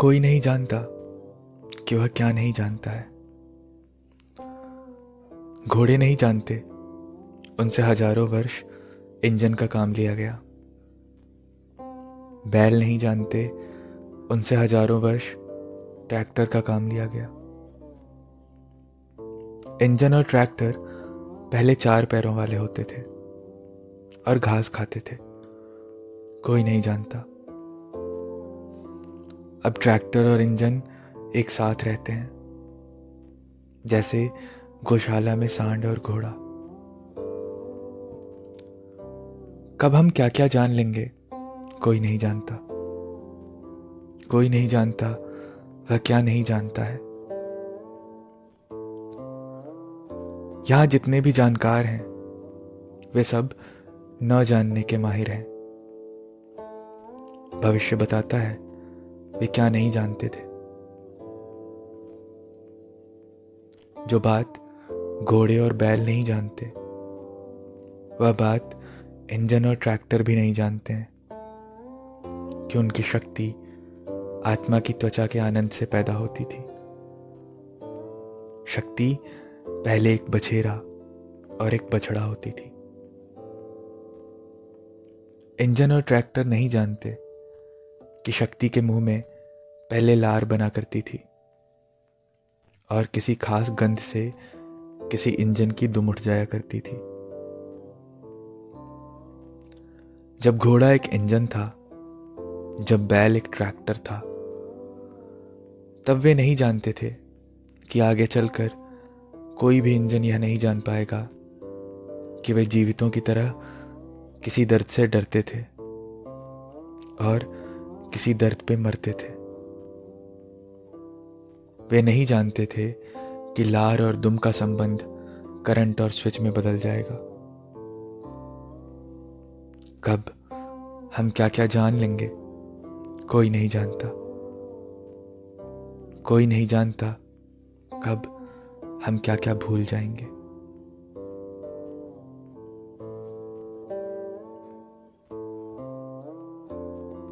कोई नहीं जानता कि वह क्या नहीं जानता है। घोड़े नहीं जानते, उनसे हज़ारों वर्ष इंजन का काम लिया गया। बैल नहीं जानते, उनसे हज़ारों वर्ष ट्रैक्टर का काम लिया गया। इंजन और ट्रैक्टर पहले चार पैरों वाले होते थे और घास खाते थे। कोई नहीं जानता। अब ट्रैक्टर और इंजन एक साथ रहते हैं। जैसे गौशाला में सांड और घोड़ा। कब हम क्या क्या जान लेंगे, कोई नहीं जानता। कोई नहीं जानता वह क्या नहीं जानता है। यहाँ जितने भी जानकार हैं, वे सब न जानने के माहिर हैं। भविष्य बताता है। वे क्या नहीं जानते थे। जो बात घोड़े और बैल नहीं जानते, वह बात इंजन और ट्रैक्टर भी नहीं जानते हैं कि उनकी शक्ति आत्मा की त्वचा के आनंद से पैदा होती थी। शक्ति पहले एक बछेरा और एक बछड़ा होती थी। इंजन और ट्रैक्टर नहीं जानते कि शक्ति के मुँह में पहले लार बना करती थी। और किसी खास गंध से किसी इंजन की दुम उठ जाया करती थी। जब घोड़ा एक इंजन था, जब बैल एक ट्रैक्टर था, तब वे नहीं जानते थे कि आगे चलकर कोई भी इंजन यह नहीं जान पाएगा कि वे जीवितों की तरह किसी दर्द से डरते थे। और किसी दर्द पे मरते थे। वे नहीं जानते थे कि लार और दुम का संबंध करंट और स्विच में बदल जाएगा। कब हम क्या क्या जान लेंगे, कोई नहीं जानता। कोई नहीं जानता कब हम क्या क्या भूल जाएँगे।